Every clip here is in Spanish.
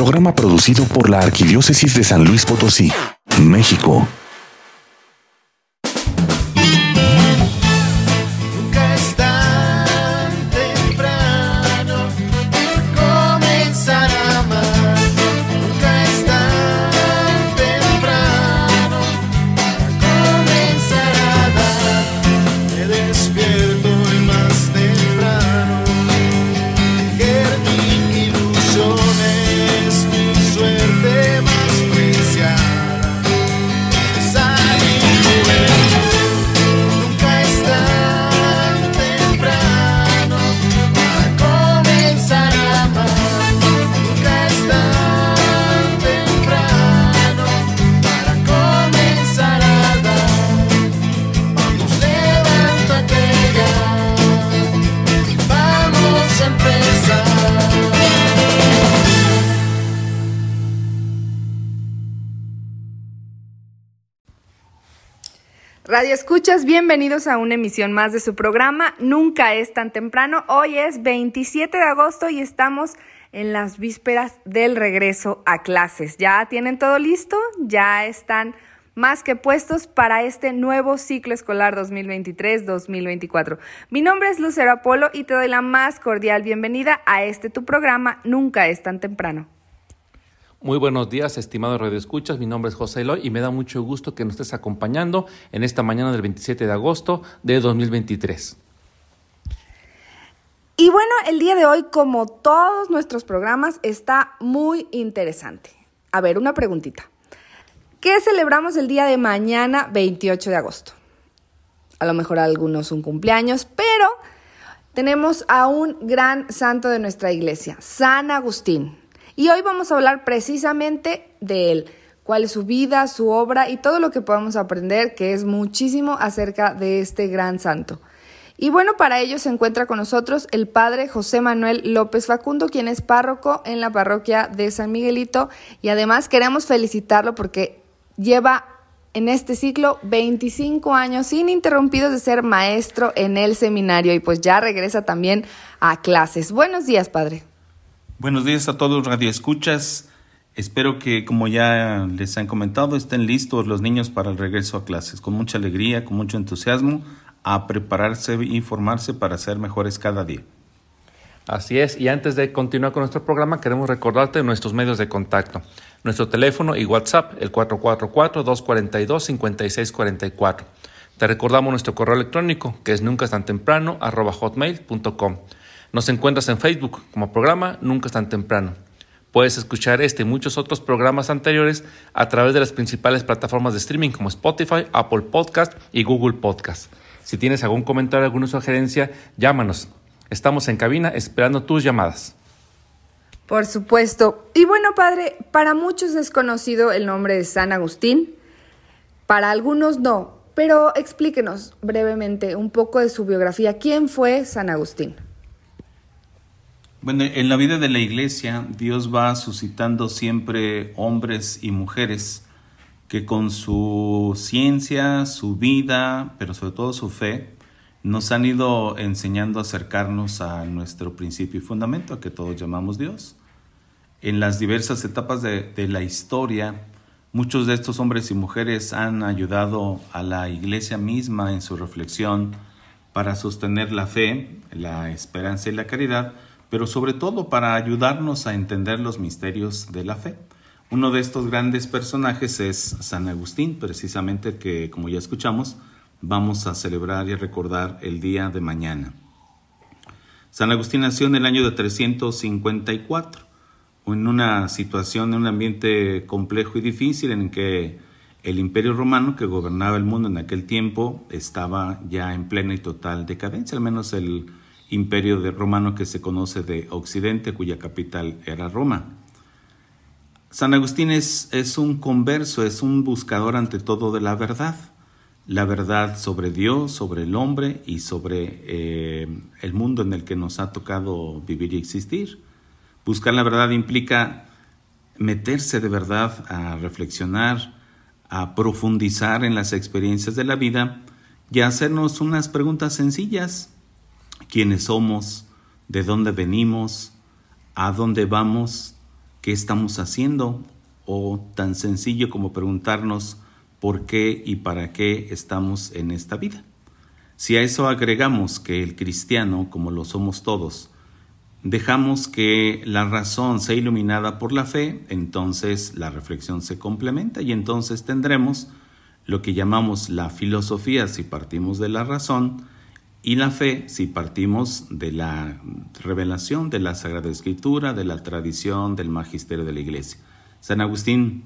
Programa producido por la Arquidiócesis de San Luis Potosí, México. Escuchas, bienvenidos a una emisión más de su programa. Nunca es tan temprano. Hoy es 27 de agosto y estamos en las vísperas del regreso a clases. ¿Ya tienen todo listo? ¿Ya están más que puestos para este nuevo ciclo escolar 2023-2024? Mi nombre es Lucero Apolo y te doy la más cordial bienvenida a este tu programa Nunca es tan temprano. Muy buenos días, estimados radioescuchas. Mi nombre es José Eloy y me da mucho gusto que nos estés acompañando en esta mañana del 27 de agosto de 2023. Y bueno, el día de hoy, como todos nuestros programas, está muy interesante. A ver, una preguntita. ¿Qué celebramos el día de mañana, 28 de agosto? A lo mejor algunos un cumpleaños, pero tenemos a un gran santo de nuestra iglesia, San Agustín. Y hoy vamos a hablar precisamente de él, cuál es su vida, su obra y todo lo que podemos aprender, que es muchísimo acerca de este gran santo. Y bueno, para ello se encuentra con nosotros el padre José Manuel López Facundo, quien es párroco en la parroquia de San Miguelito. Y además queremos felicitarlo porque lleva en este ciclo 25 años ininterrumpidos de ser maestro en el seminario y pues ya regresa también a clases. Buenos días, padre. Buenos días a todos radioescuchas. Espero que, como ya les han comentado, estén listos los niños para el regreso a clases, con mucha alegría, con mucho entusiasmo, a prepararse y formarse para ser mejores cada día. Así es, y antes de continuar con nuestro programa, queremos recordarte nuestros medios de contacto. Nuestro teléfono y WhatsApp, el 444-242-5644. Te recordamos nuestro correo electrónico, que es nunca tan temprano, hotmail.com. Nos encuentras en Facebook como programa Nunca es tan temprano. Puedes escuchar este y muchos otros programas anteriores a través de las principales plataformas de streaming como Spotify, Apple Podcast y Google Podcast. Si tienes algún comentario, alguna sugerencia, llámanos. Estamos en cabina esperando tus llamadas. Por supuesto. Y bueno, padre, para muchos es conocido el nombre de San Agustín, para algunos no, pero explíquenos brevemente un poco de su biografía. ¿Quién fue San Agustín? Bueno, en la vida de la iglesia, Dios va suscitando siempre hombres y mujeres que con su ciencia, su vida, pero sobre todo su fe, nos han ido enseñando a acercarnos a nuestro principio y fundamento, a que todos llamamos Dios. En las diversas etapas de, de la historia, muchos de estos hombres y mujeres han ayudado a la iglesia misma en su reflexión para sostener la fe, la esperanza y la caridad, pero sobre todo para ayudarnos a entender los misterios de la fe. Uno de estos grandes personajes es San Agustín, precisamente que, como ya escuchamos, vamos a celebrar y recordar el día de mañana. San Agustín nació en el año de 354, en una situación, en un ambiente complejo y difícil en que el imperio romano que gobernaba el mundo en aquel tiempo estaba ya en plena y total decadencia, al menos el imperio romano que se conoce de Occidente, cuya capital era Roma. San Agustín es, es un converso, es un buscador ante todo de la verdad, la verdad sobre Dios, sobre el hombre y sobre eh, el mundo en el que nos ha tocado vivir y existir. Buscar la verdad implica meterse de verdad a reflexionar, a profundizar en las experiencias de la vida y a hacernos unas preguntas sencillas. ¿Quiénes somos? ¿De dónde venimos? ¿A dónde vamos? qué estamos haciendo o tan sencillo como preguntarnos por qué y para qué estamos en esta vida. Si a eso agregamos que el cristiano, como lo somos todos, dejamos que la razón sea iluminada por la fe, entonces la reflexión se complementa y entonces tendremos lo que llamamos la filosofía si partimos de la razón y la fe si partimos de la revelación de la Sagrada Escritura, de la tradición, del magisterio de la Iglesia. San Agustín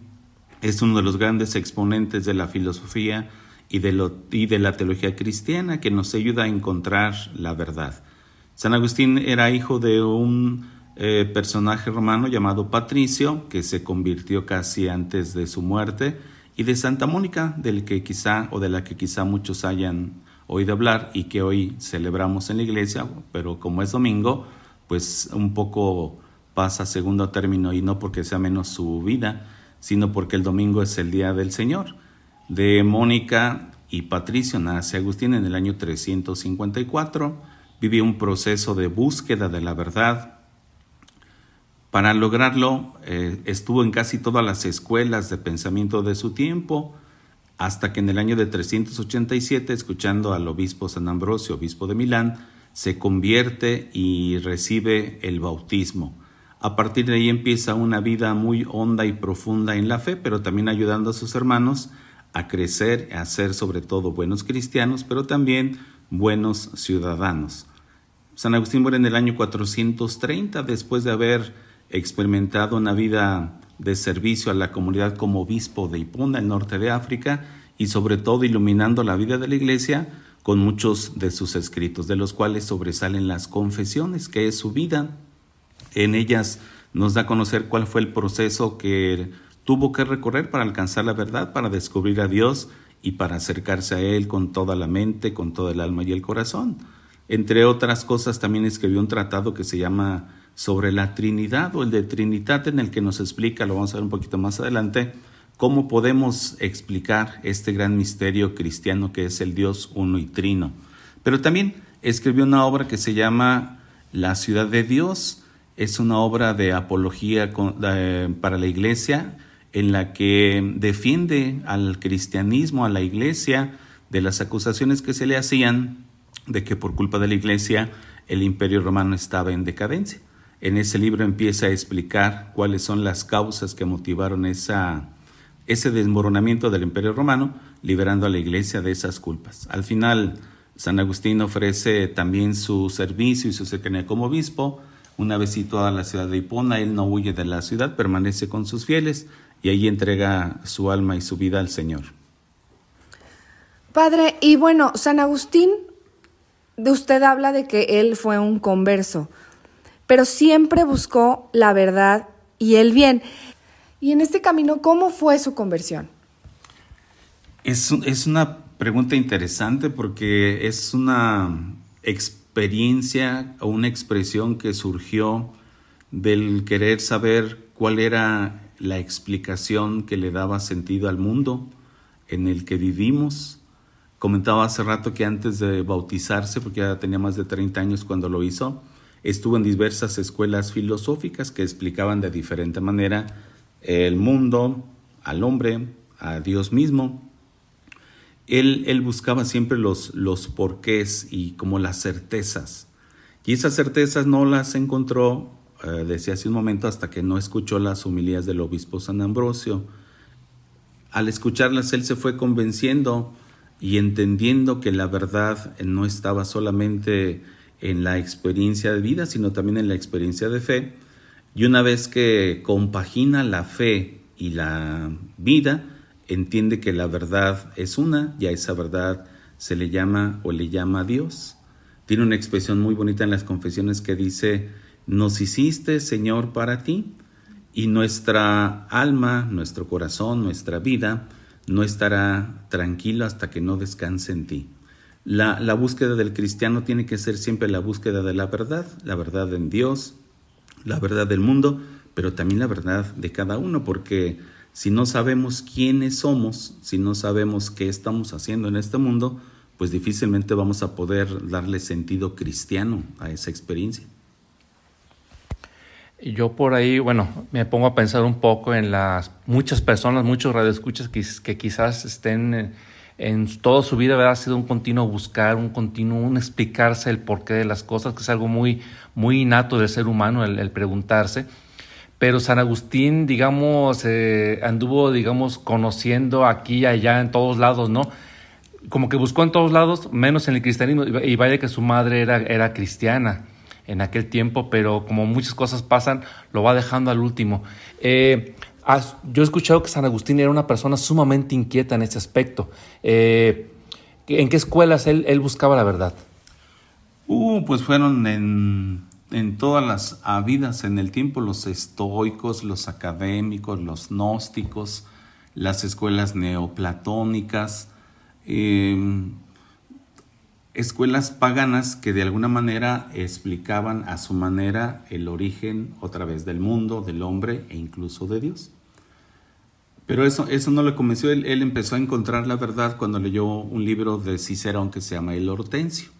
es uno de los grandes exponentes de la filosofía y de, la teología cristiana que nos ayuda a encontrar la verdad. San Agustín era hijo de un eh, personaje romano llamado Patricio, que se convirtió casi antes de su muerte, y de Santa Mónica, del que quizá o de la que quizá muchos hayan oído hablar y que hoy celebramos en la iglesia, pero como es domingo, pues un poco pasa segundo término y no porque sea menos su vida, sino porque el domingo es el día del Señor. De Mónica y Patricio nace Agustín en el año 354 vivió un proceso de búsqueda de la verdad. Para lograrlo, eh, estuvo en casi todas las escuelas de pensamiento de su tiempo, hasta que en el año de 387, escuchando al obispo San Ambrosio, obispo de Milán, se convierte y recibe el bautismo. A partir de ahí empieza una vida muy honda y profunda en la fe, pero también ayudando a sus hermanos a crecer, a ser sobre todo buenos cristianos, pero también buenos ciudadanos. San Agustín muere en el año 430 después de haber experimentado una vida de servicio a la comunidad como obispo de Ipunda, el norte de África, y sobre todo iluminando la vida de la iglesia con muchos de sus escritos, de los cuales sobresalen las confesiones, que es su vida. En ellas nos da a conocer cuál fue el proceso que tuvo que recorrer para alcanzar la verdad, para descubrir a Dios y para acercarse a Él con toda la mente, con toda el alma y el corazón. Entre otras cosas, también escribió un tratado que se llama sobre la Trinidad o el de Trinidad en el que nos explica, lo vamos a ver un poquito más adelante, cómo podemos explicar este gran misterio cristiano que es el Dios uno y trino. Pero también escribió una obra que se llama La ciudad de Dios, es una obra de apología para la iglesia en la que defiende al cristianismo, a la iglesia, de las acusaciones que se le hacían de que por culpa de la iglesia el imperio romano estaba en decadencia. En ese libro empieza a explicar cuáles son las causas que motivaron esa, ese desmoronamiento del imperio romano, liberando a la iglesia de esas culpas. Al final, San Agustín ofrece también su servicio y su cercanía como obispo. Una vez situada la ciudad de Hipona, él no huye de la ciudad, permanece con sus fieles y ahí entrega su alma y su vida al Señor. Padre, y bueno, San Agustín de usted habla de que él fue un converso, pero siempre buscó la verdad y el bien. Y en este camino, ¿cómo fue su conversión? Es, una pregunta interesante porque es una experiencia o una expresión que surgió del querer saber cuál era la explicación que le daba sentido al mundo en el que vivimos Comentaba hace rato que antes de bautizarse, porque ya tenía más de 30 años cuando lo hizo, estuvo en diversas escuelas filosóficas que explicaban de diferente manera el mundo, al hombre, a Dios mismo. Él, él buscaba siempre los, los porqués y como las certezas. Y esas certezas no las encontró, eh, decía hace un momento, hasta que no escuchó las humilías del obispo San Ambrosio. Al escucharlas, él se fue convenciendo y entendiendo que la verdad no estaba solamente en la experiencia de vida, sino también en la experiencia de fe. Y una vez que compagina la fe y la vida, entiende que la verdad es una y a esa verdad se le llama o le llama Dios. Tiene una expresión muy bonita en las confesiones que dice, nos hiciste Señor para ti y nuestra alma, nuestro corazón, nuestra vida, no estará tranquilo hasta que no descanse en ti. La, la, búsqueda del cristiano tiene que ser siempre la búsqueda de la verdad, la verdad en Dios, la verdad del mundo, pero también la verdad de cada uno, porque si no sabemos quiénes somos, si no sabemos qué estamos haciendo en este mundo, pues difícilmente vamos a poder darle sentido cristiano a esa experiencia. Yo por ahí, bueno, me pongo a pensar un poco en las muchas personas, muchos radioescuchas que, que quizás estén en, toda su vida ¿verdad? ha sido un continuo buscar, un continuo un explicarse el porqué de las cosas, que es algo muy, muy innato del ser humano, el, el preguntarse. Pero San Agustín, digamos, eh, anduvo, digamos, conociendo aquí y allá, en todos lados, ¿no? Como que buscó en todos lados, menos en el cristianismo, y vaya que su madre era, era cristiana en aquel tiempo, pero como muchas cosas pasan, lo va dejando al último. Eh, yo he escuchado que San Agustín era una persona sumamente inquieta en ese aspecto. Eh, ¿En qué escuelas él, él, buscaba la verdad? Uh, pues fueron en, en todas las habidas en el tiempo, los estoicos, los académicos, los gnósticos, las escuelas neoplatónicas, eh, escuelas paganas que de alguna manera explicaban a su manera el origen otra vez del mundo, del hombre e incluso de Dios. Pero eso, eso no le convenció, él, empezó a encontrar la verdad cuando leyó un libro de Cicerón que se llama El Hortensio.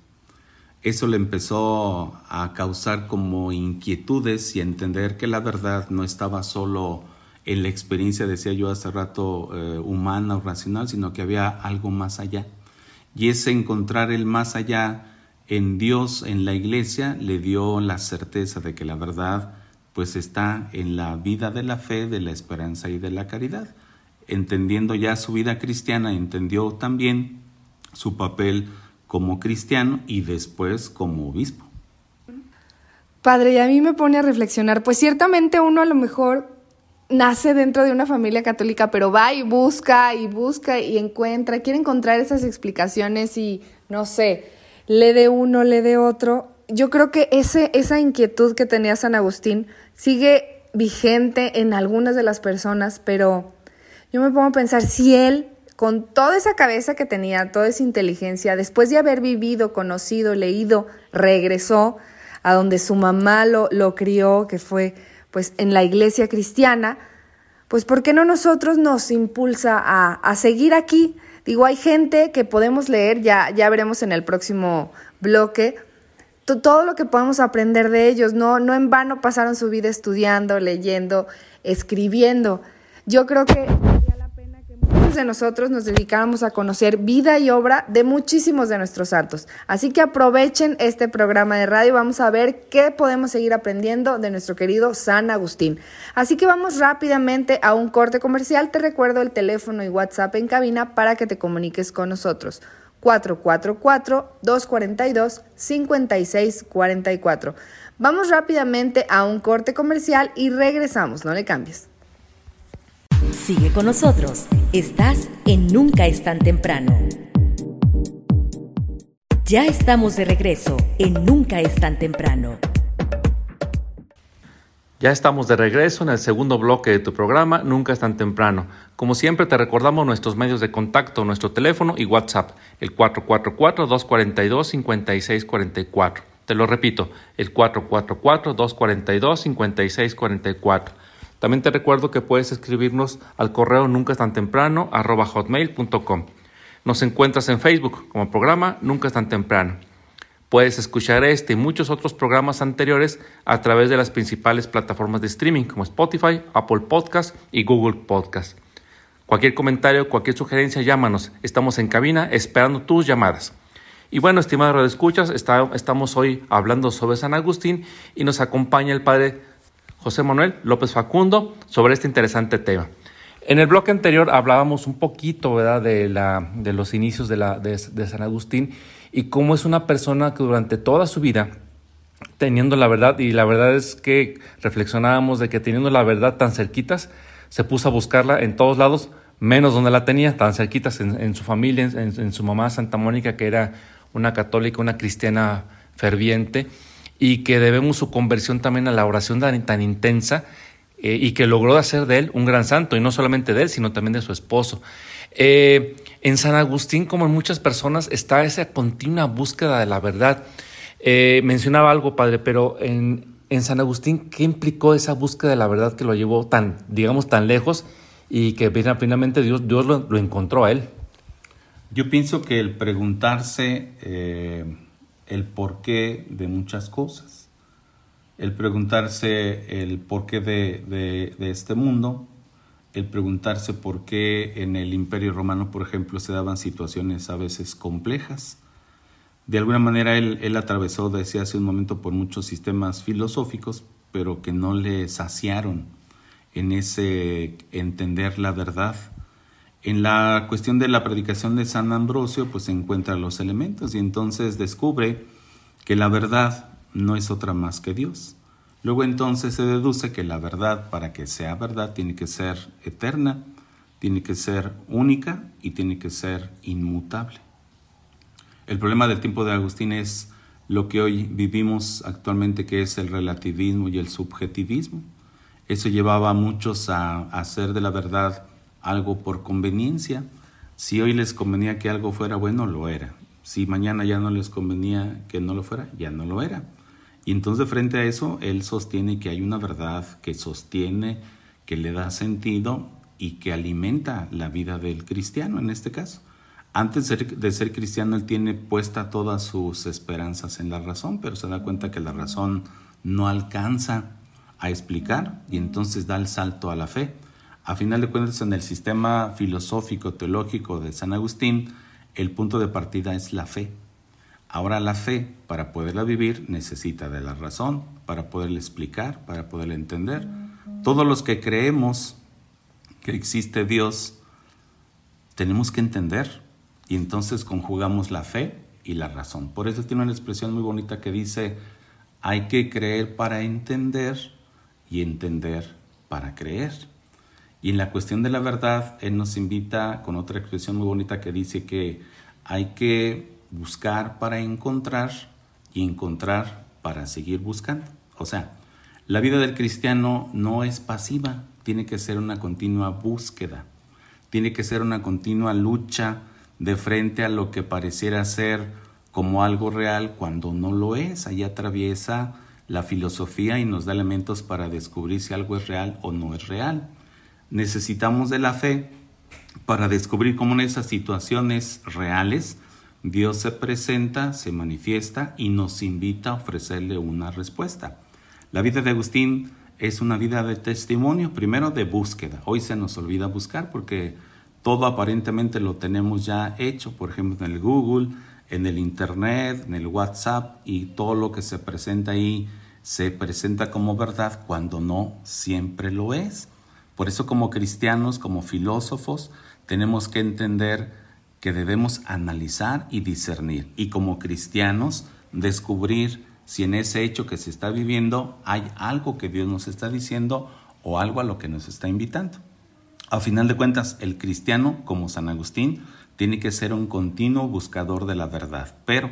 Eso le empezó a causar como inquietudes y a entender que la verdad no estaba solo en la experiencia, decía yo hace rato, eh, humana o racional, sino que había algo más allá. Y ese encontrar el más allá en Dios, en la iglesia, le dio la certeza de que la verdad pues está en la vida de la fe, de la esperanza y de la caridad. Entendiendo ya su vida cristiana, entendió también su papel como cristiano y después como obispo. Padre, y a mí me pone a reflexionar, pues ciertamente uno a lo mejor nace dentro de una familia católica, pero va y busca y busca y encuentra, quiere encontrar esas explicaciones y no sé, le de uno, le de otro. Yo creo que ese, esa inquietud que tenía San Agustín sigue vigente en algunas de las personas, pero yo me pongo a pensar si él, con toda esa cabeza que tenía, toda esa inteligencia, después de haber vivido, conocido, leído, regresó a donde su mamá lo, lo crió, que fue pues en la iglesia cristiana, pues ¿por qué no nosotros nos impulsa a, a seguir aquí? Digo, hay gente que podemos leer, ya, ya veremos en el próximo bloque, todo lo que podemos aprender de ellos. No, no en vano pasaron su vida estudiando, leyendo, escribiendo. Yo creo que la pena que muchos de nosotros nos dedicáramos a conocer vida y obra de muchísimos de nuestros santos. Así que aprovechen este programa de radio. Vamos a ver qué podemos seguir aprendiendo de nuestro querido San Agustín. Así que vamos rápidamente a un corte comercial. Te recuerdo el teléfono y WhatsApp en cabina para que te comuniques con nosotros. 444-242-5644. Vamos rápidamente a un corte comercial y regresamos, no le cambies. Sigue con nosotros, estás en Nunca es tan temprano. Ya estamos de regreso en Nunca es tan temprano. Ya estamos de regreso en el segundo bloque de tu programa, Nunca es tan temprano. Como siempre te recordamos nuestros medios de contacto, nuestro teléfono y WhatsApp, el 444-242-5644. Te lo repito, el 444-242-5644. También te recuerdo que puedes escribirnos al correo nunca es tan temprano hotmail.com. Nos encuentras en Facebook como programa Nunca es tan temprano. Puedes escuchar este y muchos otros programas anteriores a través de las principales plataformas de streaming como Spotify, Apple Podcast y Google Podcast. Cualquier comentario, cualquier sugerencia, llámanos. Estamos en cabina esperando tus llamadas. Y bueno, estimados radioescuchas, está, estamos hoy hablando sobre San Agustín y nos acompaña el padre José Manuel López Facundo sobre este interesante tema. En el bloque anterior hablábamos un poquito. De, la, de los inicios de, la, de San Agustín y cómo es una persona que durante toda su vida, teniendo la verdad, y la verdad es que reflexionábamos de que teniendo la verdad tan cerquitas, se puso a buscarla en todos lados, menos donde la tenía, tan cerquitas en, su familia, en, en, su mamá Santa Mónica, que era una católica, una cristiana ferviente, y que debemos su conversión también a la oración tan, tan intensa, eh, y que logró hacer de él un gran santo, y no solamente de él, sino también de su esposo. Eh, en San Agustín, como en muchas personas, está esa continua búsqueda de la verdad. Eh, mencionaba algo, padre, pero en, en, San Agustín, ¿qué implicó esa búsqueda de la verdad que lo llevó tan, digamos, tan lejos y que finalmente Dios, Dios lo, lo encontró a él? Yo pienso que el preguntarse eh, el porqué de muchas cosas, el preguntarse el porqué de, de, de este mundo, el preguntarse por qué en el Imperio Romano, por ejemplo, se daban situaciones a veces complejas. De alguna manera él, él atravesó, decía hace un momento, por muchos sistemas filosóficos, pero que no le saciaron en ese entender la verdad. En la cuestión de la predicación de San Ambrosio, pues se encuentran los elementos y entonces descubre que la verdad no es otra más que Dios. Luego entonces se deduce que la verdad, para que sea verdad, tiene que ser eterna, tiene que ser única y tiene que ser inmutable. El problema del tiempo de Agustín es lo que hoy vivimos actualmente, que es el relativismo y el subjetivismo. Eso llevaba a muchos a, hacer de la verdad algo por conveniencia. Si hoy les convenía que algo fuera bueno, lo era. Si mañana ya no les convenía que no lo fuera, ya no lo era. Y entonces frente a eso, él sostiene que hay una verdad que sostiene, que le da sentido y que alimenta la vida del cristiano en este caso. Antes de ser cristiano, él tiene puesta todas sus esperanzas en la razón, pero se da cuenta que la razón no alcanza a explicar y entonces da el salto a la fe. A final de cuentas, en el sistema filosófico teológico de San Agustín, el punto de partida es la fe. Ahora la fe, para poderla vivir, necesita de la razón, para poderla explicar, para poderla entender. Todos los que creemos que existe Dios, tenemos que entender y entonces conjugamos la fe y la razón. Por eso tiene una expresión muy bonita que dice, hay que creer para entender y entender para creer. Y en la cuestión de la verdad, Él nos invita con otra expresión muy bonita que dice que hay que buscar para encontrar y encontrar para seguir buscando. O sea, la vida del cristiano no es pasiva, tiene que ser una continua búsqueda, tiene que ser una continua lucha de frente a lo que pareciera ser como algo real cuando no lo es. Ahí atraviesa la filosofía y nos da elementos para descubrir si algo es real o no es real. Necesitamos de la fe para descubrir cómo en esas situaciones reales Dios se presenta, se manifiesta y nos invita a ofrecerle una respuesta. La vida de Agustín es una vida de testimonio, primero de búsqueda. Hoy se nos olvida buscar porque todo aparentemente lo tenemos ya hecho, por ejemplo en el Google, en el Internet, en el WhatsApp y todo lo que se presenta ahí se presenta como verdad cuando no siempre lo es. Por eso como cristianos, como filósofos, tenemos que entender que debemos analizar y discernir y como cristianos descubrir si en ese hecho que se está viviendo hay algo que Dios nos está diciendo o algo a lo que nos está invitando. A final de cuentas, el cristiano, como San Agustín, tiene que ser un continuo buscador de la verdad, pero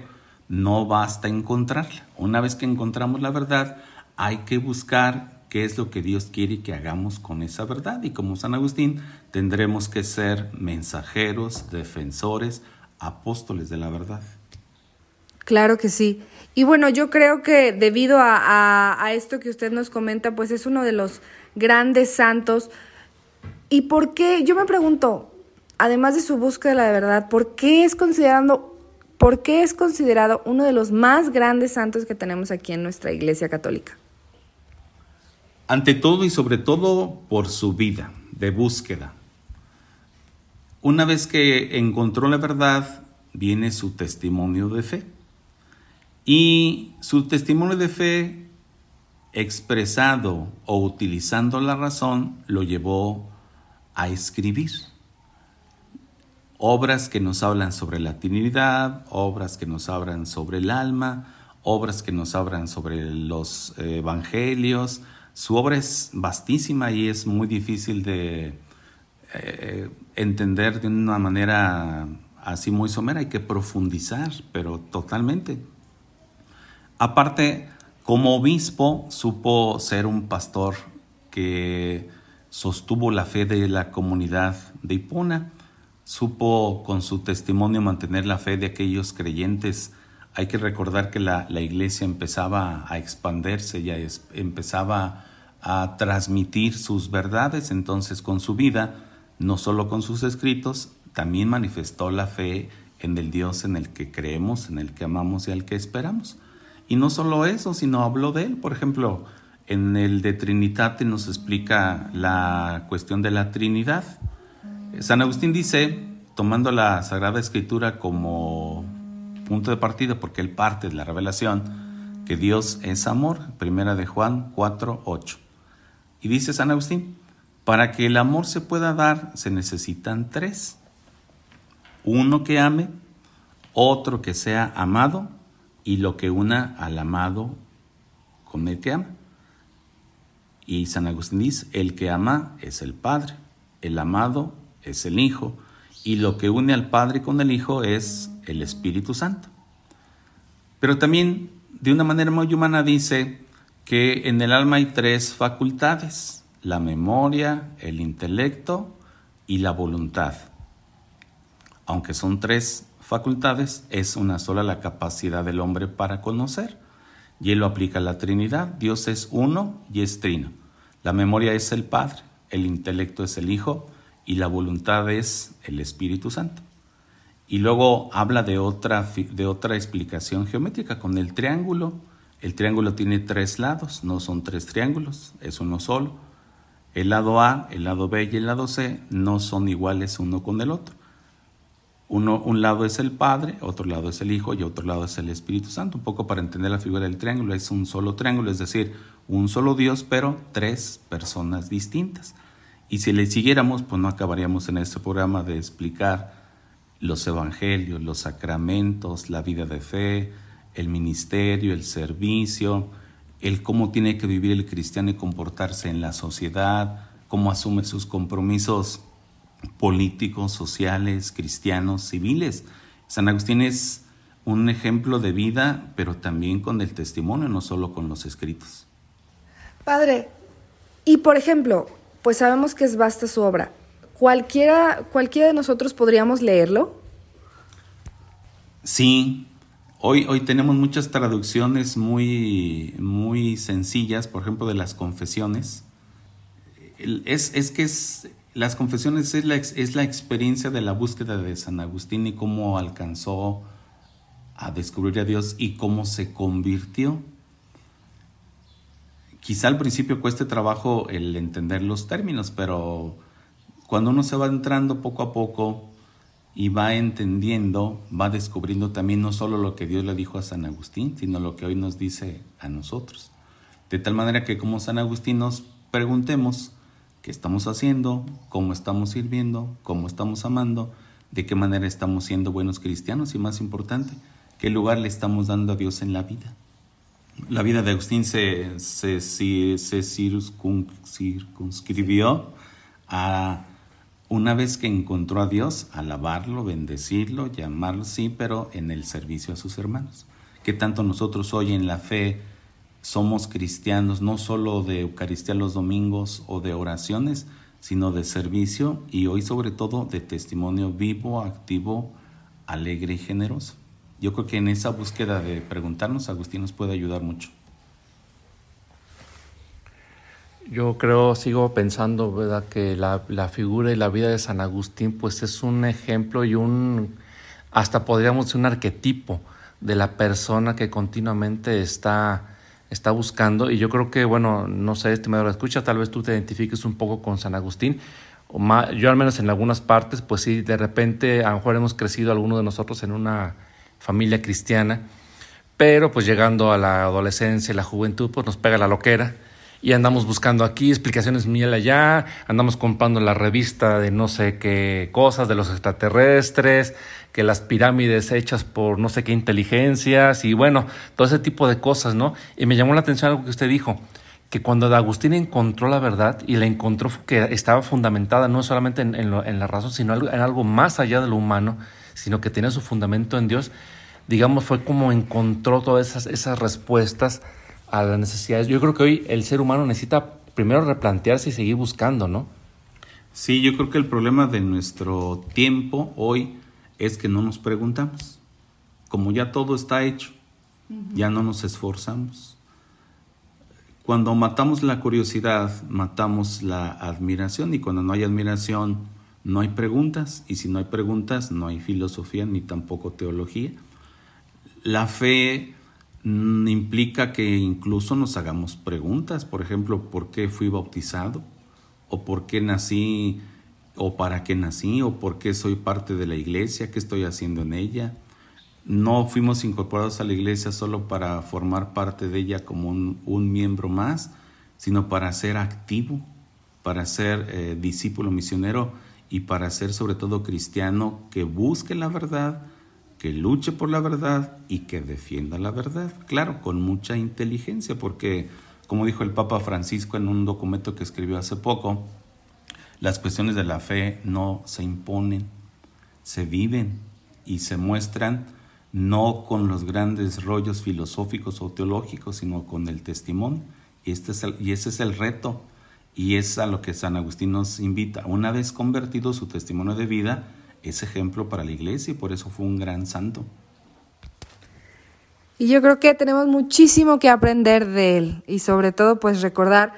no basta encontrarla. Una vez que encontramos la verdad, hay que buscar qué es lo que Dios quiere que hagamos con esa verdad. Y como San Agustín, tendremos que ser mensajeros, defensores, apóstoles de la verdad. Claro que sí. Y bueno, yo creo que debido a, esto que usted nos comenta, pues es uno de los grandes santos. ¿Y por qué? Yo me pregunto, además de su búsqueda de la verdad, ¿por qué es considerando, por qué es considerado uno de los más grandes santos que tenemos aquí en nuestra Iglesia Católica? Ante todo y sobre todo por su vida de búsqueda. Una vez que encontró la verdad, viene su testimonio de fe. Y su testimonio de fe expresado o utilizando la razón lo llevó a escribir obras que nos hablan sobre la Trinidad, obras que nos hablan sobre el alma, obras que nos hablan sobre los eh, evangelios. Su obra es vastísima y es muy difícil de eh, entender de una manera así muy somera. Hay que profundizar, pero totalmente. Aparte, como obispo, supo ser un pastor que sostuvo la fe de la comunidad de Hipona supo con su testimonio mantener la fe de aquellos creyentes. Hay que recordar que la, iglesia empezaba a expandirse, ya es, empezaba a transmitir sus verdades, entonces con su vida, no solo con sus escritos, también manifestó la fe en el Dios en el que creemos, en el que amamos y al que esperamos. Y no solo eso, sino habló de él. Por ejemplo, en el de Trinitate nos explica la cuestión de la Trinidad. San Agustín dice, tomando la Sagrada Escritura como punto de partida, porque él parte de la revelación, que Dios es amor, primera de Juan 4, 8. Y dice San Agustín, para que el amor se pueda dar se necesitan tres. Uno que ame, otro que sea amado y lo que una al amado con el que ama. Y San Agustín dice, el que ama es el Padre, el amado es el Hijo, y lo que une al Padre con el Hijo es el Espíritu Santo. Pero también, de una manera muy humana, dice que en el alma hay tres facultades, la memoria, el intelecto y la voluntad. Aunque son tres facultades, es una sola la capacidad del hombre para conocer. Y él lo aplica a la Trinidad. Dios es uno y es trino. La memoria es el Padre, el intelecto es el Hijo y la voluntad es el Espíritu Santo. Y luego habla de otra, de otra explicación geométrica con el triángulo. El triángulo tiene tres lados, no son tres triángulos, es uno solo. El lado A, el lado B y el lado C no son iguales uno con el otro. Uno, un lado es el Padre, otro lado es el Hijo y otro lado es el Espíritu Santo. Un poco para entender la figura del triángulo, es un solo triángulo, es decir, un solo Dios, pero tres personas distintas. Y si le siguiéramos, pues no acabaríamos en este programa de explicar los evangelios, los sacramentos, la vida de fe, el ministerio, el servicio, el cómo tiene que vivir el cristiano y comportarse en la sociedad, cómo asume sus compromisos políticos, sociales, cristianos, civiles. San Agustín es un ejemplo de vida, pero también con el testimonio, no solo con los escritos. Padre, y por ejemplo, pues sabemos que es vasta su obra. ¿Cualquiera, de nosotros podríamos leerlo? Sí, hoy, hoy tenemos muchas traducciones muy, muy sencillas, por ejemplo, de las confesiones. Es, es que es, las confesiones es la, es la experiencia de la búsqueda de San Agustín y cómo alcanzó a descubrir a Dios y cómo se convirtió. Quizá al principio cueste trabajo el entender los términos, pero cuando uno se va entrando poco a poco y va entendiendo, va descubriendo también no solo lo que Dios le dijo a San Agustín, sino lo que hoy nos dice a nosotros. De tal manera que como San Agustín nos preguntemos, qué estamos haciendo, cómo estamos sirviendo, cómo estamos amando, de qué manera estamos siendo buenos cristianos y más importante, qué lugar le estamos dando a Dios en la vida. La vida de Agustín se, se, se, se circun, circunscribió a una vez que encontró a Dios, alabarlo, bendecirlo, llamarlo, sí, pero en el servicio a sus hermanos. Que tanto nosotros hoy en la fe somos cristianos no solo de Eucaristía los domingos o de oraciones, sino de servicio y hoy sobre todo de testimonio vivo, activo, alegre y generoso. Yo creo que en esa búsqueda de preguntarnos, Agustín nos puede ayudar mucho. Yo creo, sigo pensando, ¿verdad?, que la, la, figura y la vida de San Agustín, pues es un ejemplo y un, hasta podríamos decir, un arquetipo de la persona que continuamente está está buscando. Y yo creo que, bueno, no sé, este medio lo escucha, tal vez tú te identifiques un poco con San Agustín. O más, yo al menos en algunas partes, pues sí, de repente a lo mejor hemos crecido algunos de nosotros en una familia cristiana, pero pues llegando a la adolescencia y la juventud, pues nos pega la loquera y andamos buscando aquí explicaciones miel allá, andamos comprando la revista de no sé qué cosas de los extraterrestres, que las pirámides hechas por no sé qué inteligencias y bueno, todo ese tipo de cosas, ¿no? Y me llamó la atención algo que usted dijo, que cuando Agustín encontró la verdad y la encontró que estaba fundamentada no solamente en, lo, en la razón, sino en algo más allá de lo humano, sino que tenía su fundamento en Dios, digamos, fue como encontró todas esas, esas respuestas a las necesidades. Yo creo que hoy el ser humano necesita primero replantearse y seguir buscando, ¿no? Sí, yo creo que el problema de nuestro tiempo hoy es que no nos preguntamos. Como ya todo está hecho, uh -huh. ya no nos esforzamos. Cuando matamos la curiosidad, matamos la admiración y cuando no hay admiración, no hay preguntas y si no hay preguntas, no hay filosofía ni tampoco teología. La fe implica que incluso nos hagamos preguntas, por ejemplo, ¿por qué fui bautizado? ¿O por qué nací? ¿O para qué nací? ¿O por qué soy parte de la iglesia? ¿Qué estoy haciendo en ella? No fuimos incorporados a la iglesia solo para formar parte de ella como un, un miembro más, sino para ser activo, para ser eh, discípulo misionero y para ser sobre todo cristiano que busque la verdad, que luche por la verdad y que defienda la verdad. Claro, con mucha inteligencia, porque como dijo el Papa Francisco en un documento que escribió hace poco, las cuestiones de la fe no se imponen, se viven y se muestran no con los grandes rollos filosóficos o teológicos, sino con el testimonio. Y, este es el, y ese es el reto, y es a lo que San Agustín nos invita. Una vez convertido su testimonio de vida, es ejemplo para la iglesia y por eso fue un gran santo. Y yo creo que tenemos muchísimo que aprender de él y sobre todo pues recordar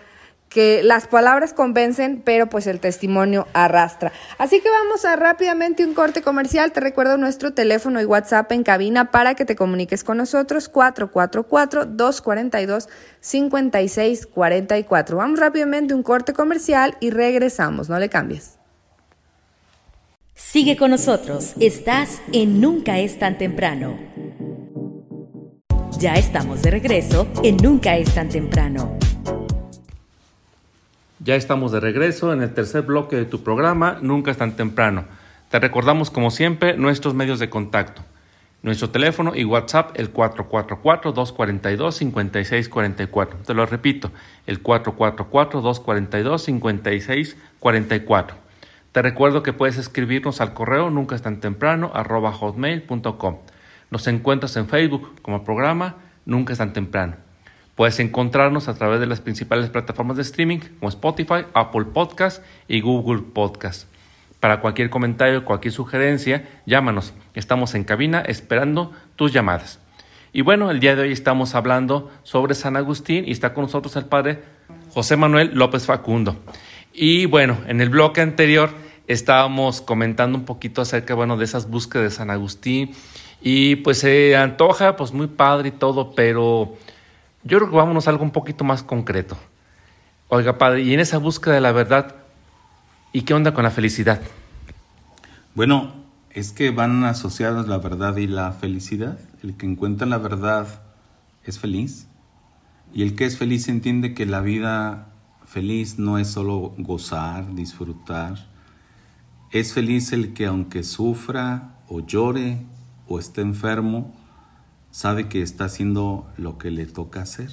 que las palabras convencen, pero pues el testimonio arrastra. Así que vamos a rápidamente un corte comercial. Te recuerdo nuestro teléfono y WhatsApp en cabina para que te comuniques con nosotros 444-242-5644. Vamos rápidamente un corte comercial y regresamos. No le cambies. Sigue con nosotros, estás en Nunca es tan temprano. Ya estamos de regreso en Nunca es tan temprano. Ya estamos de regreso en el tercer bloque de tu programa, Nunca es tan temprano. Te recordamos como siempre nuestros medios de contacto. Nuestro teléfono y WhatsApp el 444-242-5644. Te lo repito, el 444-242-5644. Te recuerdo que puedes escribirnos al correo nunca es tan temprano hotmail.com. Nos encuentras en Facebook como programa Nunca es tan temprano. Puedes encontrarnos a través de las principales plataformas de streaming como Spotify, Apple Podcast y Google Podcast. Para cualquier comentario, cualquier sugerencia, llámanos. Estamos en cabina esperando tus llamadas. Y bueno, el día de hoy estamos hablando sobre San Agustín y está con nosotros el padre José Manuel López Facundo. Y bueno, en el bloque anterior estábamos comentando un poquito acerca, bueno, de esas búsquedas de San Agustín y pues se antoja pues muy padre y todo, pero yo creo que vámonos a algo un poquito más concreto. Oiga, padre, y en esa búsqueda de la verdad, ¿y qué onda con la felicidad? Bueno, es que van asociadas la verdad y la felicidad. El que encuentra la verdad es feliz. Y el que es feliz entiende que la vida feliz no es solo gozar, disfrutar. Es feliz el que aunque sufra o llore o esté enfermo, sabe que está haciendo lo que le toca hacer.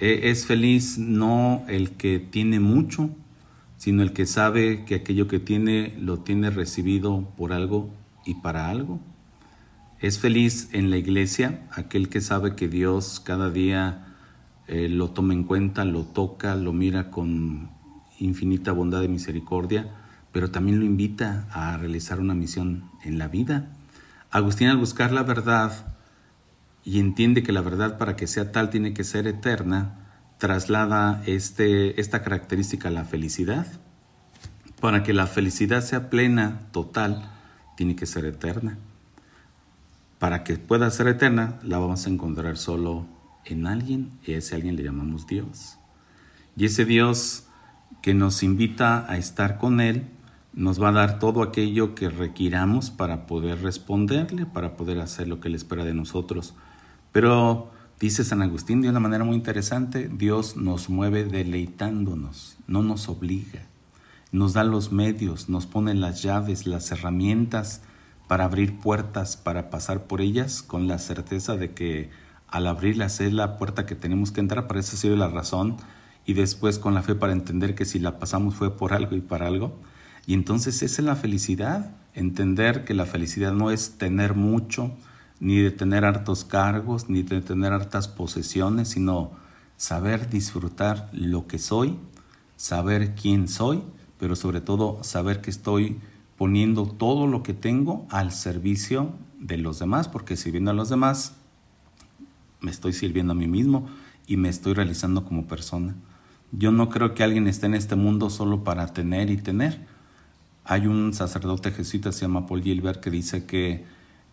E- Es feliz no el que tiene mucho, sino el que sabe que aquello que tiene lo tiene recibido por algo y para algo. Es feliz en la iglesia aquel que sabe que Dios cada día eh, lo toma en cuenta, lo toca, lo mira con infinita bondad y misericordia, pero también lo invita a realizar una misión en la vida. Agustín al buscar la verdad y entiende que la verdad para que sea tal tiene que ser eterna, traslada este, esta característica a la felicidad. Para que la felicidad sea plena, total, tiene que ser eterna. Para que pueda ser eterna, la vamos a encontrar solo en alguien, y a ese alguien le llamamos Dios. Y ese Dios que nos invita a estar con Él, nos va a dar todo aquello que requiramos para poder responderle, para poder hacer lo que Él espera de nosotros. Pero dice San Agustín de una manera muy interesante, Dios nos mueve deleitándonos, no nos obliga. Nos da los medios, nos pone las llaves, las herramientas para abrir puertas, para pasar por ellas con la certeza de que al abrirlas es la puerta que tenemos que entrar, para eso sirve la razón, y después con la fe para entender que si la pasamos fue por algo y para algo. Y entonces es la felicidad, entender que la felicidad no es tener mucho, ni de tener hartos cargos, ni de tener hartas posesiones, sino saber disfrutar lo que soy, saber quién soy, pero sobre todo saber que estoy poniendo todo lo que tengo al servicio de los demás, porque sirviendo a los demás me estoy sirviendo a mí mismo y me estoy realizando como persona. Yo no creo que alguien esté en este mundo solo para tener y tener. Hay un sacerdote jesuita, se llama Paul Gilbert, que dice que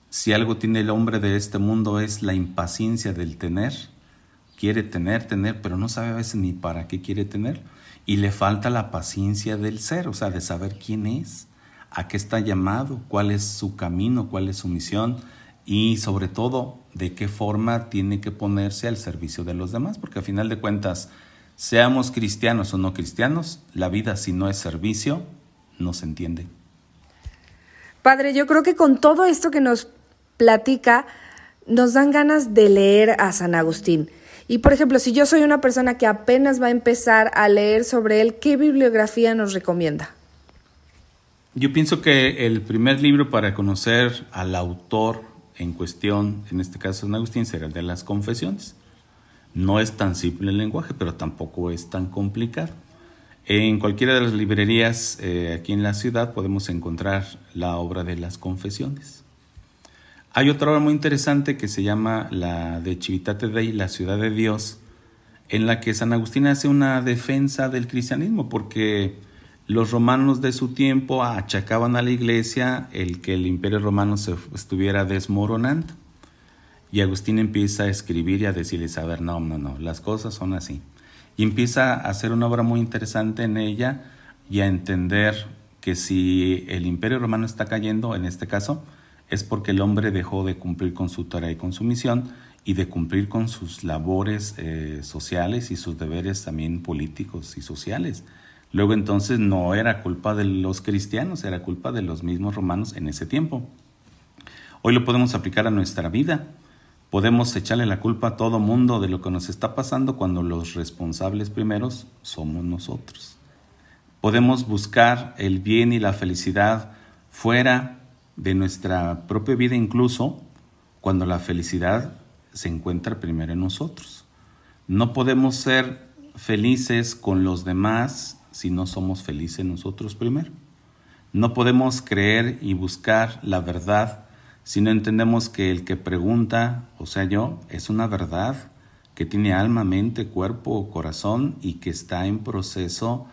Si algo tiene el hombre de este mundo es la impaciencia del tener. Quiere tener, tener, pero no sabe a veces ni para qué quiere tener. Y le falta la paciencia del ser, o sea, de saber quién es, a qué está llamado, cuál es su camino, cuál es su misión y sobre todo de qué forma tiene que ponerse al servicio de los demás, porque a final de cuentas, seamos cristianos o no cristianos, la vida si no es servicio, no se entiende. Padre, yo creo que con todo esto que nos platica, nos dan ganas de leer a San Agustín. Y por ejemplo, si yo soy una persona que apenas va a empezar a leer sobre él, ¿qué bibliografía nos recomienda? Yo pienso que el primer libro para conocer al autor en cuestión, en este caso San Agustín, será el de las confesiones. No es tan simple el lenguaje, pero tampoco es tan complicado. En cualquiera de las librerías eh, aquí en la ciudad podemos encontrar la obra de las confesiones. Hay otra obra muy interesante que se llama la de Civitate Dei, la ciudad de Dios, en la que San Agustín hace una defensa del cristianismo, porque los romanos de su tiempo achacaban a la iglesia el que el imperio romano se estuviera desmoronando. Y Agustín empieza a escribir y a decirles, a ver, no, no, no, las cosas son así y empieza a hacer una obra muy interesante en ella y a entender que si el imperio romano está cayendo, en este caso, es porque el hombre dejó de cumplir con su tarea y con su misión y de cumplir con sus labores eh, sociales y sus deberes también políticos y sociales. Luego entonces no era culpa de los cristianos, era culpa de los mismos romanos en ese tiempo. Hoy lo podemos aplicar a nuestra vida. Podemos echarle la culpa a todo mundo de lo que nos está pasando cuando los responsables primeros somos nosotros. Podemos buscar el bien y la felicidad fuera de nuestra propia vida incluso cuando la felicidad se encuentra primero en nosotros. No podemos ser felices con los demás si no somos felices nosotros primero. No podemos creer y buscar la verdad si no entendemos que el que pregunta, o sea yo, es una verdad que tiene alma, mente, cuerpo, corazón y que está en proceso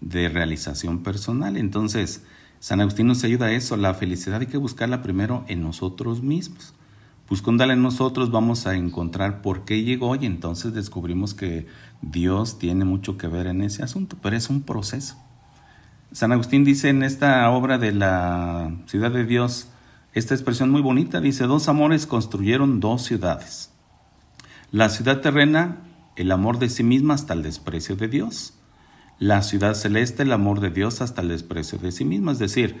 de realización personal. Entonces, San Agustín nos ayuda a eso, la felicidad hay que buscarla primero en nosotros mismos. Buscándola en nosotros vamos a encontrar por qué llegó y entonces descubrimos que Dios tiene mucho que ver en ese asunto, pero es un proceso. San Agustín dice en esta obra de la ciudad de Dios, esta expresión muy bonita. Dice, dos amores construyeron dos ciudades. La ciudad terrena, el amor de sí misma hasta el desprecio de Dios. La ciudad celeste, el amor de Dios hasta el desprecio de sí misma. Es decir,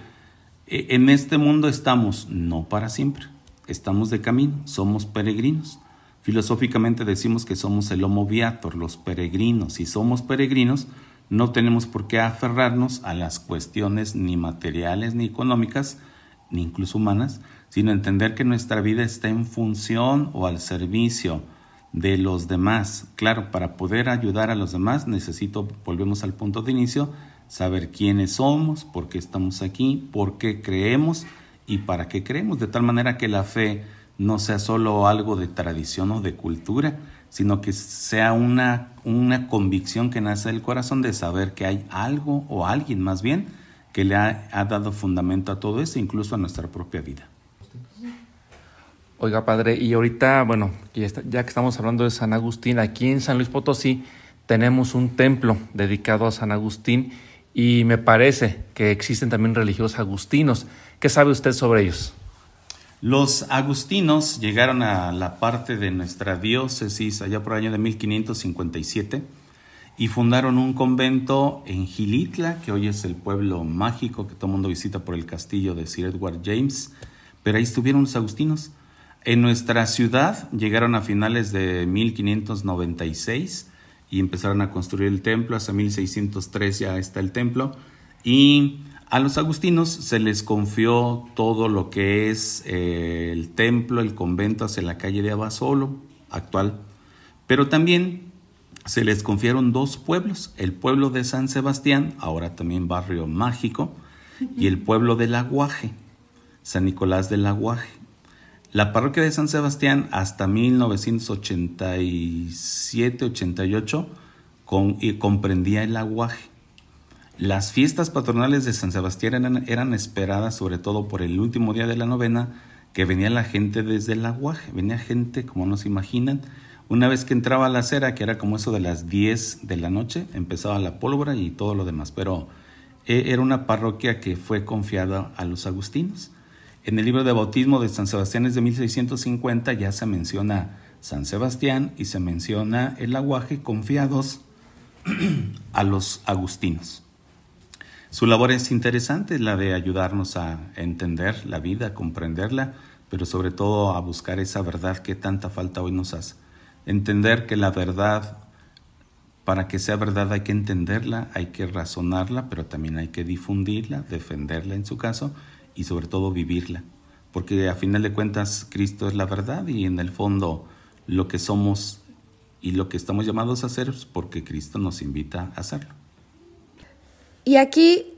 e, en este mundo estamos no para siempre, estamos de camino, somos peregrinos. Filosóficamente decimos que somos el homo viator, los peregrinos. Si somos peregrinos, no tenemos por qué aferrarnos a las cuestiones ni materiales ni económicas, ni incluso humanas, sino entender que nuestra vida está en función o al servicio de los demás. Claro, para poder ayudar a los demás necesito, volvemos al punto de inicio, saber quiénes somos, por qué estamos aquí, por qué creemos y para qué creemos, de tal manera que la fe no sea solo algo de tradición o de cultura, sino que sea una, una convicción que nace del corazón de saber que hay algo o alguien más bien que le ha, ha dado fundamento a todo eso, incluso a nuestra propia vida. Oiga, padre, y ahorita, bueno, ya, está- ya que estamos hablando de San Agustín, aquí en San Luis Potosí tenemos un templo dedicado a San Agustín y me parece que existen también religiosos agustinos. ¿Qué sabe usted sobre ellos? Los agustinos llegaron a la parte de nuestra diócesis allá por el año de 1557 y fundaron un convento en Gilitla, que hoy es el pueblo mágico que todo el mundo visita por el castillo de Sir Edward James, pero ahí estuvieron los agustinos. En nuestra ciudad llegaron a finales de 1596 y empezaron a construir el templo, hasta 1603 ya está el templo, y a los agustinos se les confió todo lo que es eh, el templo, el convento hacia la calle de Abasolo, actual, pero también se les confiaron dos pueblos, el pueblo de San Sebastián, ahora también barrio mágico, y el pueblo del Aguaje, San Nicolás del Aguaje. La parroquia de San Sebastián hasta 1987-88 con, comprendía el Aguaje. Las fiestas patronales de San Sebastián eran, esperadas sobre todo por el último día de la novena, que venía la gente desde el aguaje, venía gente como no se imaginan. Una vez que entraba a la acera, que era como eso de las 10 de la noche, empezaba la pólvora y todo lo demás, pero eh, era una parroquia que fue confiada a los agustinos. En el libro de bautismo de San Sebastián es de 1650 ya se menciona San Sebastián y se menciona el aguaje confiados a los agustinos. Su labor es interesante, la de ayudarnos a entender la vida, a comprenderla, pero sobre todo a buscar esa verdad que tanta falta hoy nos hace. Entender que la verdad, para que sea verdad hay que entenderla, hay que razonarla, pero también hay que difundirla, defenderla en su caso y sobre todo vivirla. Porque a final de cuentas Cristo es la verdad y en el fondo lo que somos y lo que estamos llamados a hacer es porque Cristo nos invita a hacerlo. Y aquí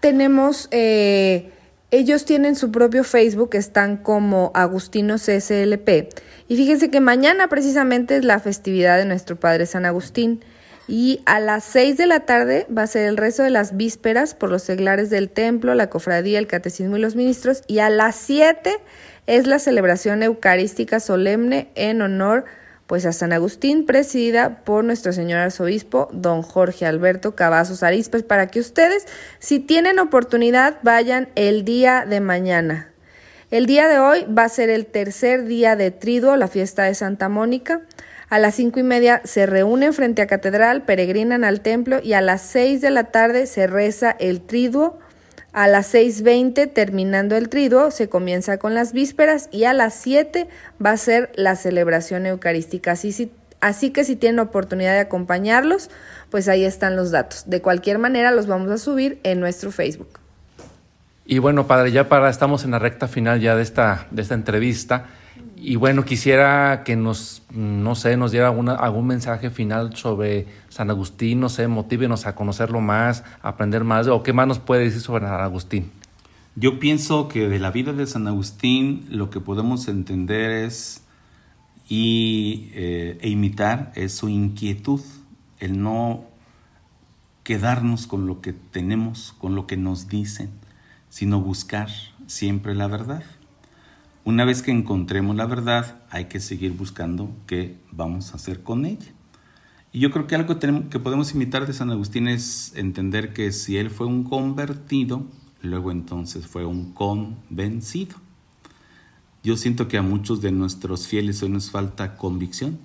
tenemos, eh, ellos tienen su propio Facebook, están como Agustinos SLP. Y fíjense que mañana precisamente es la festividad de nuestro Padre San Agustín. Y a las 6 de la tarde va a ser el rezo de las vísperas por los seglares del templo, la cofradía, el catecismo y los ministros. Y a las 7 es la celebración eucarística solemne en honor pues a San Agustín, presidida por nuestro señor arzobispo, don Jorge Alberto Cavazos Arispas, para que ustedes, si tienen oportunidad, vayan el día de mañana. El día de hoy va a ser el tercer día de Triduo, la fiesta de Santa Mónica. A las cinco y media se reúnen frente a Catedral, peregrinan al templo y a las seis de la tarde se reza el Triduo. A las 6.20, terminando el triduo, se comienza con las vísperas y a las 7 va a ser la celebración eucarística. Así, que si tienen oportunidad de acompañarlos, pues ahí están los datos. De cualquier manera, los vamos a subir en nuestro Facebook. Y bueno, padre, ya para estamos en la recta final ya de esta, de esta entrevista. Y bueno, quisiera que nos, no sé, nos diera algún mensaje final sobre San Agustín, no sé, motívenos a conocerlo más, a aprender más, o qué más nos puede decir sobre San Agustín. Yo pienso que de la vida de San Agustín lo que podemos entender es y, eh, e imitar es su inquietud, el no quedarnos con lo que tenemos, con lo que nos dicen, sino buscar siempre la verdad. Una vez que encontremos la verdad, hay que seguir buscando qué vamos a hacer con ella. Y yo creo que algo que podemos imitar de San Agustín es entender que si él fue un convertido, luego entonces fue un convencido. Yo siento que a muchos de nuestros fieles hoy nos falta convicción.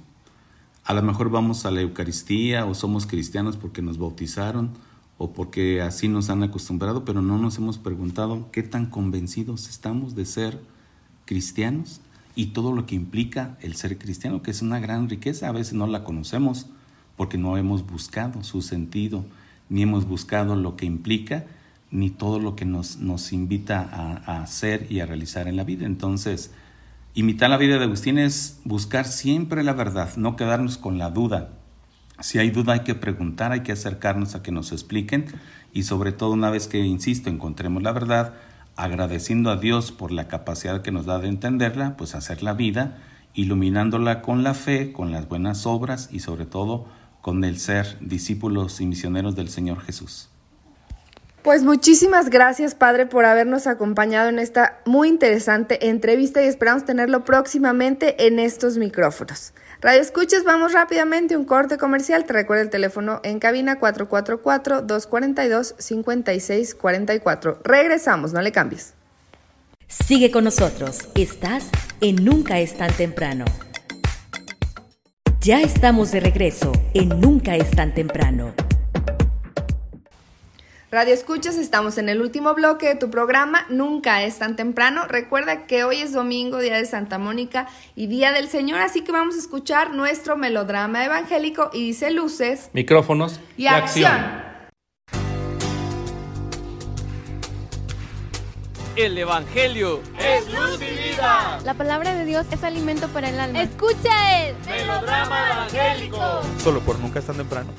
A lo mejor vamos a la Eucaristía o somos cristianos porque nos bautizaron o porque así nos han acostumbrado, pero no nos hemos preguntado qué tan convencidos estamos de ser cristianos y todo lo que implica el ser cristiano, que es una gran riqueza. A veces no la conocemos porque no hemos buscado su sentido, ni hemos buscado lo que implica, ni todo lo que nos, nos invita a, a hacer y a realizar en la vida. Entonces, imitar la vida de Agustín es buscar siempre la verdad, no quedarnos con la duda. Si hay duda hay que preguntar, hay que acercarnos a que nos expliquen y sobre todo una vez que, insisto, encontremos la verdad, agradeciendo a Dios por la capacidad que nos da de entenderla, pues hacer la vida, iluminándola con la fe, con las buenas obras y sobre todo con el ser discípulos y misioneros del Señor Jesús. Pues muchísimas gracias, Padre, por habernos acompañado en esta muy interesante entrevista y esperamos tenerlo próximamente en estos micrófonos. Radio Escuchas, vamos rápidamente un corte comercial. Te recuerdo el teléfono en cabina 444-242-5644. Regresamos, no le cambies. Sigue con nosotros. Estás en Nunca es tan temprano. Ya estamos de regreso en Nunca es tan temprano. Radio Escuchas, estamos en el último bloque de tu programa, Nunca es tan temprano. Recuerda que hoy es domingo, día de Santa Mónica y día del Señor, así que vamos a escuchar nuestro melodrama evangélico y dice luces Micrófonos y acción. El Evangelio Es luz y vida. La palabra de Dios es alimento para el alma. Escucha el Melodrama evangélico. Solo por nunca es tan temprano.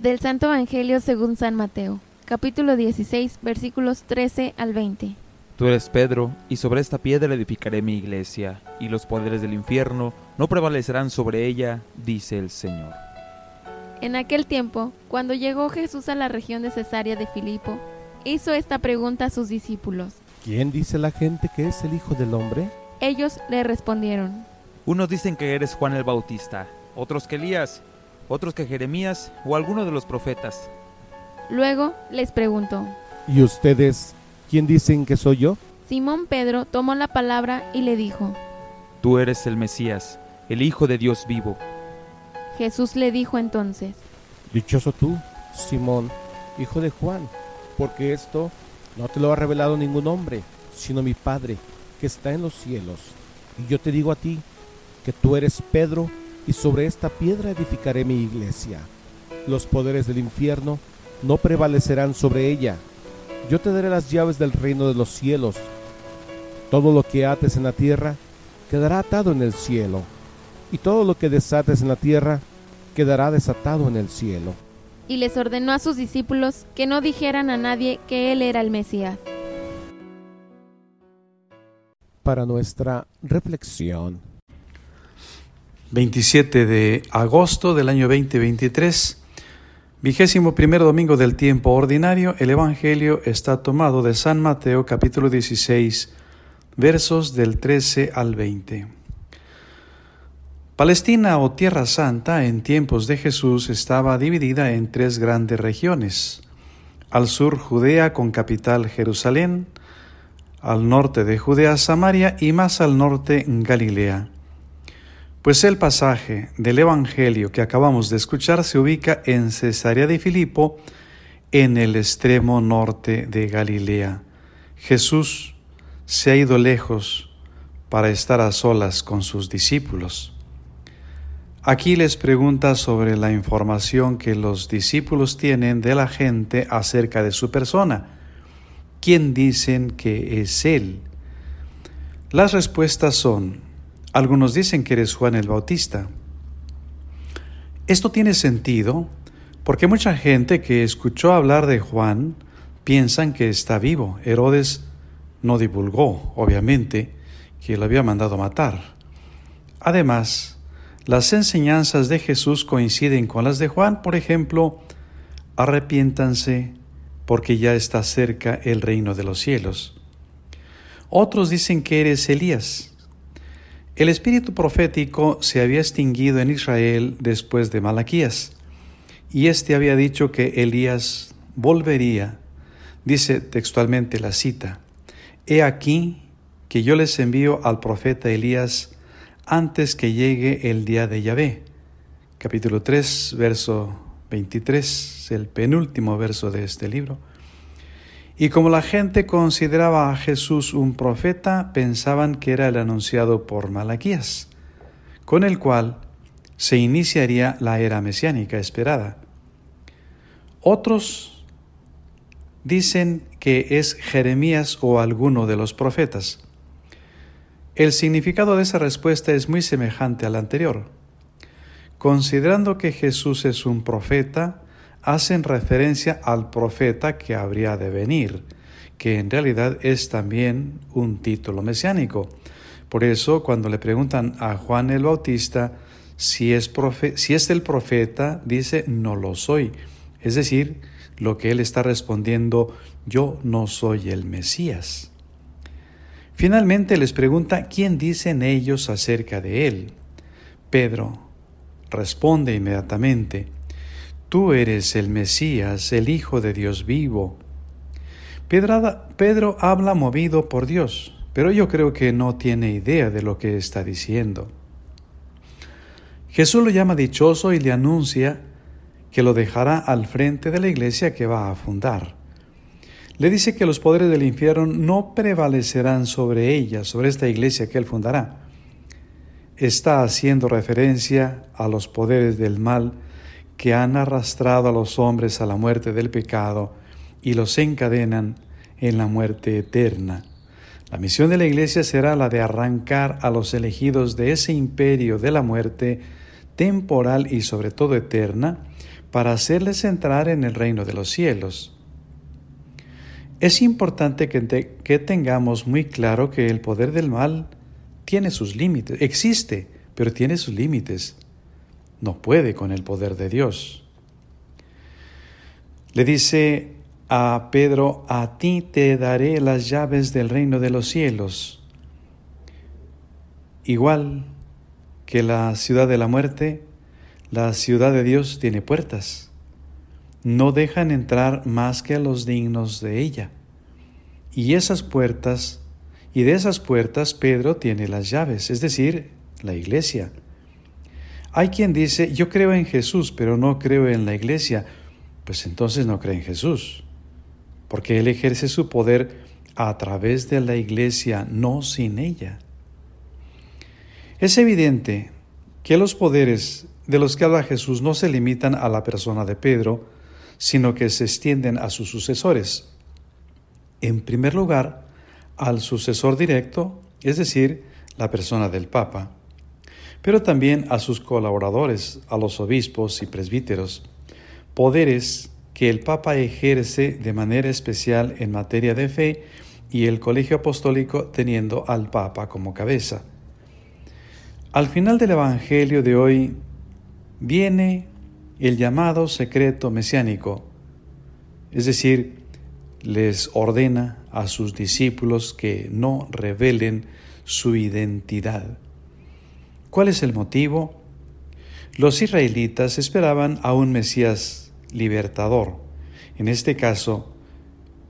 Del Santo Evangelio según San Mateo, capítulo 16, versículos 13 al 20. Tú eres Pedro, y sobre esta piedra edificaré mi iglesia, y los poderes del infierno no prevalecerán sobre ella, dice el Señor. En aquel tiempo, cuando llegó Jesús a la región de Cesarea de Filipo, hizo esta pregunta a sus discípulos. ¿quién dice la gente que es el Hijo del Hombre? Ellos le respondieron, Unos dicen que eres Juan el Bautista, otros que Elías, otros que Jeremías o alguno de los profetas. Luego les preguntó. ¿Y ustedes, quién dicen que soy yo? Simón Pedro tomó la palabra y le dijo, Tú eres el Mesías, el Hijo de Dios vivo. Jesús le dijo entonces, Dichoso tú, Simón, hijo de Juan, porque esto no te lo ha revelado ningún hombre, sino mi Padre, que está en los cielos. Y yo te digo a ti, que tú eres Pedro, y sobre esta piedra edificaré mi iglesia. Los poderes del infierno no prevalecerán sobre ella. Yo te daré las llaves del reino de los cielos. Todo lo que ates en la tierra quedará atado en el cielo, y todo lo que desates en la tierra quedará desatado en el cielo. y les ordenó a sus discípulos que no dijeran a nadie que él era el Mesías. Para nuestra reflexión, 27 de agosto del año 2023, vigésimo primer domingo del tiempo ordinario, el Evangelio está tomado de San Mateo capítulo 16, versos del 13 al 20. Palestina o Tierra Santa en tiempos de Jesús estaba dividida en tres grandes regiones. Al sur Judea con capital Jerusalén, al norte de Judea Samaria y más al norte Galilea. Pues el pasaje del Evangelio que acabamos de escuchar se ubica en Cesarea de Filipo, en el extremo norte de Galilea. Jesús se ha ido lejos para estar a solas con sus discípulos. Aquí les pregunta sobre la información que los discípulos tienen de la gente acerca de su persona. ¿Quién dicen que es Él? Las respuestas son, algunos dicen que eres Juan el Bautista. Esto tiene sentido porque mucha gente que escuchó hablar de Juan piensan que está vivo. Herodes no divulgó, obviamente, que lo había mandado matar. Además, las enseñanzas de Jesús coinciden con las de Juan, por ejemplo, arrepiéntanse porque ya está cerca el reino de los cielos. Otros dicen que eres Elías. El espíritu profético se había extinguido en Israel después de Malaquías, y éste había dicho que Elías volvería. Dice textualmente la cita, He aquí que yo les envío al profeta Elías antes que llegue el día de Yahvé. Capítulo 3, verso 23, el penúltimo verso de este libro. Y como la gente consideraba a Jesús un profeta, pensaban que era el anunciado por Malaquías, con el cual se iniciaría la era mesiánica esperada. Otros dicen que es Jeremías o alguno de los profetas. El significado de esa respuesta es muy semejante al anterior. Considerando que Jesús es un profeta, hacen referencia al profeta que habría de venir, que en realidad es también un título mesiánico. Por eso, cuando le preguntan a Juan el Bautista si es, si es el profeta, dice, no lo soy. Es decir, lo que él está respondiendo, yo no soy el Mesías. Finalmente les pregunta quién dicen ellos acerca de él. Pedro responde inmediatamente, Tú eres el Mesías, el Hijo de Dios vivo. Pedro, habla movido por Dios, pero yo creo que no tiene idea de lo que está diciendo. Jesús lo llama dichoso y le anuncia que lo dejará al frente de la iglesia que va a fundar. Le dice que los poderes del infierno no prevalecerán sobre ella, sobre esta iglesia que él fundará. Está haciendo referencia a los poderes del mal que han arrastrado a los hombres a la muerte del pecado y los encadenan en la muerte eterna. La misión de la iglesia será la de arrancar a los elegidos de ese imperio de la muerte temporal y sobre todo eterna, para hacerles entrar en el reino de los cielos. Es importante que, te, que, tengamos muy claro que el poder del mal tiene sus límites, existe, pero tiene sus límites. No puede con el poder de Dios. Le dice a Pedro, a ti te daré las llaves del reino de los cielos. Igual que la ciudad de la muerte, la ciudad de Dios tiene puertas. No dejan entrar más que a los dignos de ella. Y esas puertas, y de esas puertas Pedro tiene las llaves, es decir, la iglesia. Hay quien dice, yo creo en Jesús, pero no creo en la iglesia. Pues entonces no cree en Jesús, porque Él ejerce su poder a través de la iglesia, no sin ella. Es evidente que los poderes de los que habla Jesús no se limitan a la persona de Pedro, sino que se extienden a sus sucesores. En primer lugar, al sucesor directo, es decir, la persona del Papa, pero también a sus colaboradores, a los obispos y presbíteros, poderes que el Papa ejerce de manera especial en materia de fe y el colegio apostólico teniendo al Papa como cabeza. Al final del Evangelio de hoy viene el llamado secreto mesiánico, es decir, les ordena a sus discípulos que no revelen su identidad. ¿Cuál es el motivo? Los israelitas esperaban a un Mesías libertador, en este caso,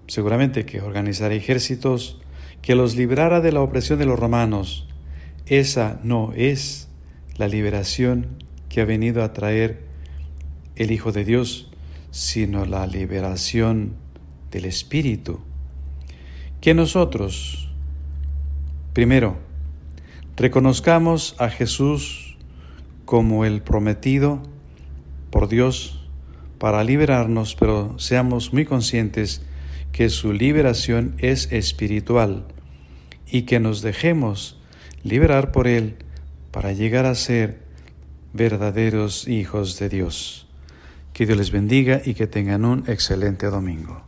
seguramente que organizara ejércitos, que los librara de la opresión de los romanos. Esa no es la liberación que ha venido a traer el Hijo de Dios, sino la liberación del Espíritu. Que nosotros, primero, reconozcamos a Jesús como el prometido por Dios para liberarnos, pero seamos muy conscientes que su liberación es espiritual y que nos dejemos liberar por Él para llegar a ser verdaderos hijos de Dios. Que Dios les bendiga y que tengan un excelente domingo.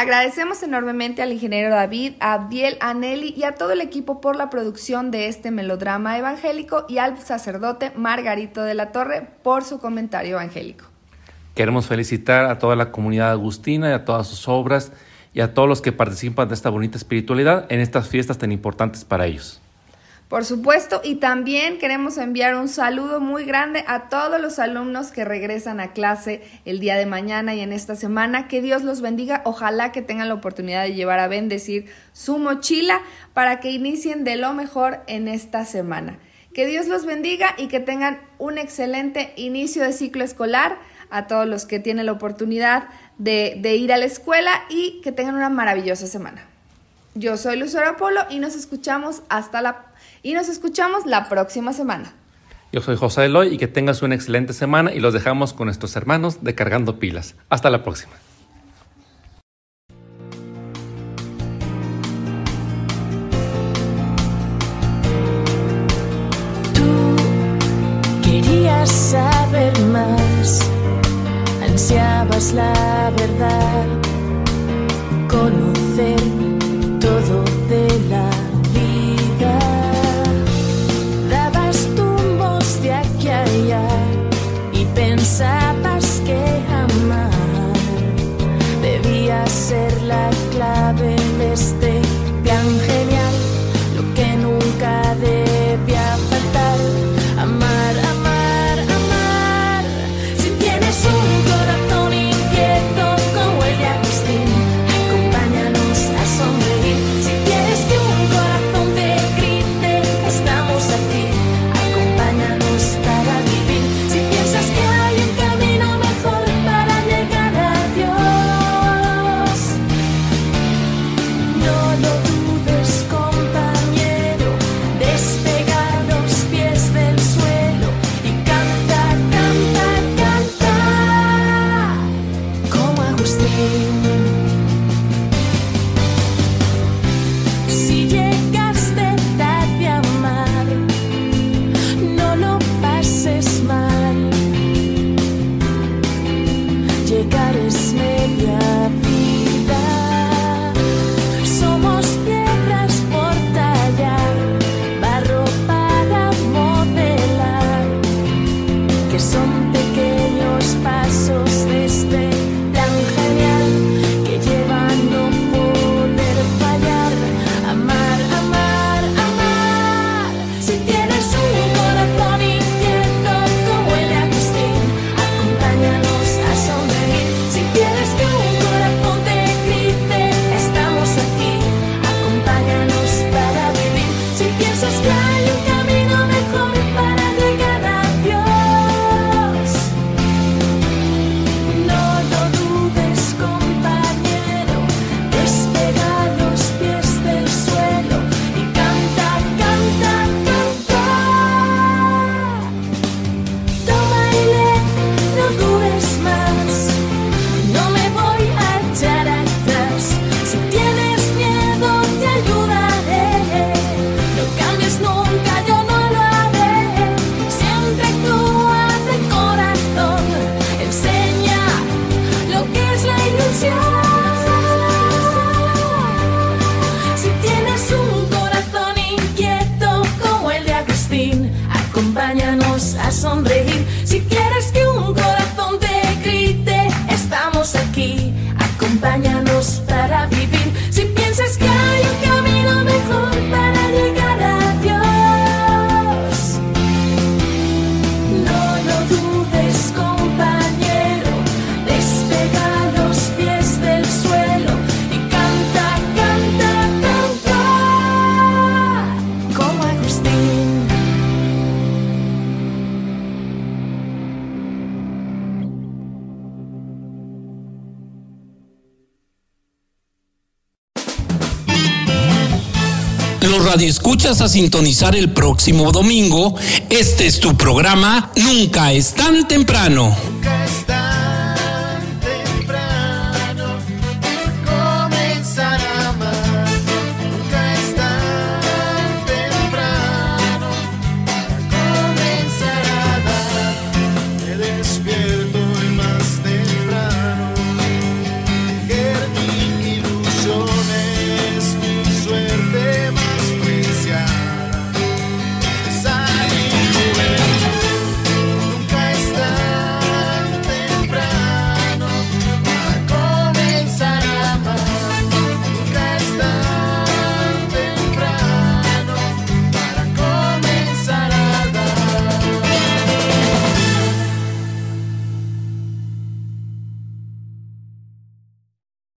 Agradecemos enormemente al ingeniero David, a Abdiel, a Nelly y a todo el equipo por la producción de este melodrama evangélico y al sacerdote Margarito de la Torre por su comentario evangélico. Queremos felicitar a toda la comunidad agustina y a todas sus obras y a todos los que participan de esta bonita espiritualidad en estas fiestas tan importantes para ellos. Por supuesto, y también queremos enviar un saludo muy grande a todos los alumnos que regresan a clase el día de mañana y en esta semana. Que Dios los bendiga. Ojalá que tengan la oportunidad de llevar a bendecir su mochila para que inicien de lo mejor en esta semana. Que Dios los bendiga y que tengan un excelente inicio de ciclo escolar a todos los que tienen la oportunidad de, ir a la escuela y que tengan una maravillosa semana. Yo soy Lucero Apolo y nos escuchamos hasta la y nos escuchamos la próxima semana. Yo soy José Eloy y que tengas una excelente semana y los dejamos con nuestros hermanos de Cargando Pilas. Hasta la próxima. Tú querías saber más, ansiabas la verdad, conocer fin. Acompáñanos a sonreír si quieres. A sintonizar el próximo domingo. Este es tu programa Nunca es tan temprano.